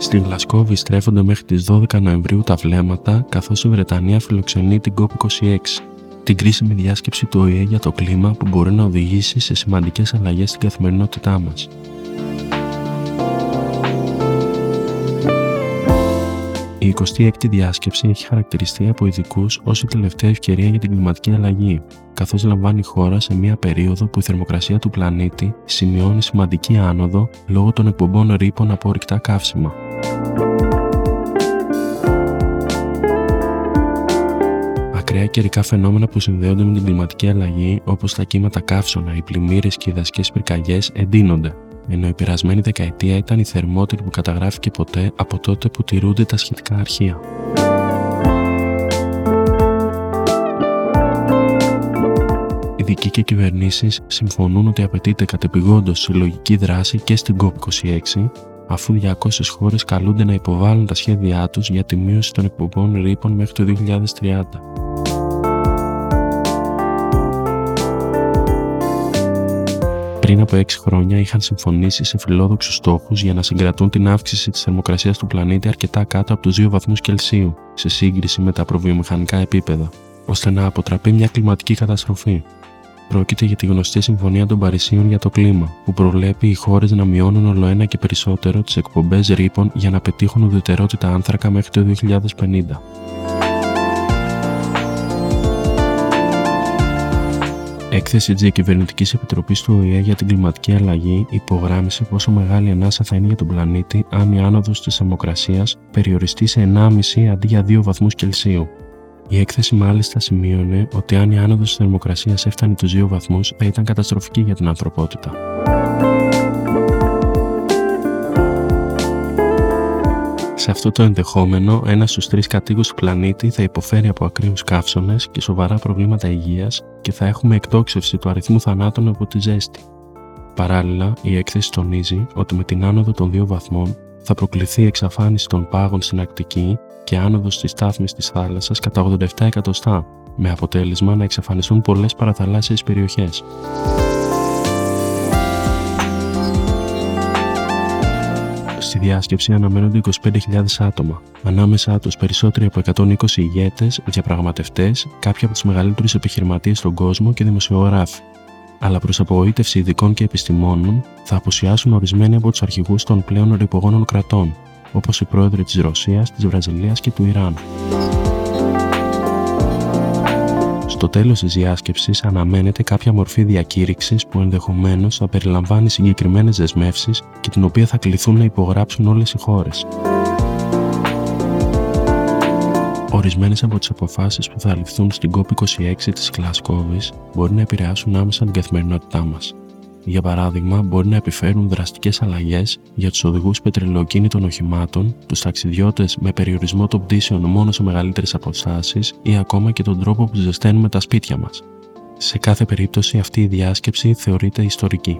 Στη Γλασκόβη στρέφονται μέχρι τις 12 Νοεμβρίου τα βλέμματα, καθώς η Βρετανία φιλοξενεί την COP26, την κρίσιμη διάσκεψη του ΟΗΕ για το κλίμα που μπορεί να οδηγήσει σε σημαντικές αλλαγές στην καθημερινότητά μας. Η 26η διάσκεψη έχει χαρακτηριστεί από ειδικούς ως η τελευταία ευκαιρία για την κλιματική αλλαγή, καθώς λαμβάνει η χώρα σε μια περίοδο που η θερμοκρασία του πλανήτη σημειώνει σημαντική άνοδο λόγω των εκπομπών ρήπων από ορυκτά καύσιμα. Ακραία καιρικά φαινόμενα που συνδέονται με την κλιματική αλλαγή, όπως τα κύματα καύσωνα, οι πλημμύρες και οι δασικές πυρκαγιές, εντείνονται, ενώ η περασμένη δεκαετία ήταν η θερμότερη που καταγράφηκε ποτέ από τότε που τηρούνται τα σχετικά αρχεία. Ειδικοί και κυβερνήσεις συμφωνούν ότι απαιτείται κατεπηγόντως συλλογική δράση και στην COP26, αφού 200 χώρες καλούνται να υποβάλουν τα σχέδιά τους για τη μείωση των εκπομπών ρήπων μέχρι το 2030. πριν από 6 χρόνια είχαν συμφωνήσει σε φιλόδοξους στόχους για να συγκρατούν την αύξηση της θερμοκρασίας του πλανήτη αρκετά κάτω από τους 2 βαθμούς Κελσίου σε σύγκριση με τα προβιομηχανικά επίπεδα, ώστε να αποτραπεί μια κλιματική καταστροφή. Πρόκειται για τη γνωστή Συμφωνία των Παρισίων για το κλίμα, που προβλέπει οι χώρες να μειώνουν ολοένα και περισσότερο τις εκπομπές ρήπων για να πετύχουν ουδετερότητα άνθρακα μέχρι το 2050. Έκθεση της Διακυβερνητικής Επιτροπής του ΟΗΕ για την κλιματική αλλαγή υπογράμμισε πόσο μεγάλη ανάσα θα είναι για τον πλανήτη αν η άνοδος της θερμοκρασίας περιοριστεί σε 1,5 αντί για 2 βαθμούς Κελσίου. Η έκθεση μάλιστα σημείωνε ότι αν η άνοδος της θερμοκρασίας έφτανε τους 2 βαθμούς θα ήταν καταστροφική για την ανθρωπότητα. Σε αυτό το ενδεχόμενο, ένας στους τρεις κατοίκους του πλανήτη θα υποφέρει από ακραίου καύσονες και σοβαρά προβλήματα υγείας και θα έχουμε εκτόξευση του αριθμού θανάτων από τη ζέστη. Παράλληλα, η έκθεση τονίζει ότι με την άνοδο των δύο βαθμών θα προκληθεί εξαφάνιση των πάγων στην Ακτική και άνοδος της στάθμης της θάλασσας κατά 87 εκατοστά, με αποτέλεσμα να εξαφανιστούν πολλές παραθαλάσσιες περιοχές. Στη διάσκεψη αναμένονται 25.000 άτομα, ανάμεσά τους περισσότεροι από 120 ηγέτες, διαπραγματευτές, κάποιοι από τους μεγαλύτερους επιχειρηματίες στον κόσμο και δημοσιογράφοι. Αλλά προς απογοήτευση ειδικών και επιστημόνων, θα αποσιάσουν ορισμένοι από τους αρχηγούς των πλέον ρηπογόνων κρατών, όπως οι πρόεδροι της Ρωσίας, της Βραζιλίας και του Ιράν. Στο τέλος της διάσκεψης αναμένεται κάποια μορφή διακήρυξης που ενδεχομένως θα περιλαμβάνει συγκεκριμένες δεσμεύσεις και την οποία θα κληθούν να υπογράψουν όλες οι χώρες. Ορισμένες από τις αποφάσεις που θα ληφθούν στην COP26 της Γλασκόβης μπορεί να επηρεάσουν άμεσα την καθημερινότητά μας, για παράδειγμα, μπορεί να επιφέρουν δραστικές αλλαγές για τους οδηγούς πετρελαιοκίνητων οχημάτων, τους ταξιδιώτες με περιορισμό των πτήσεων μόνο σε μεγαλύτερες αποστάσεις ή ακόμα και τον τρόπο που ζεσταίνουμε τα σπίτια μας. Σε κάθε περίπτωση αυτή η διάσκεψη θεωρείται ιστορική.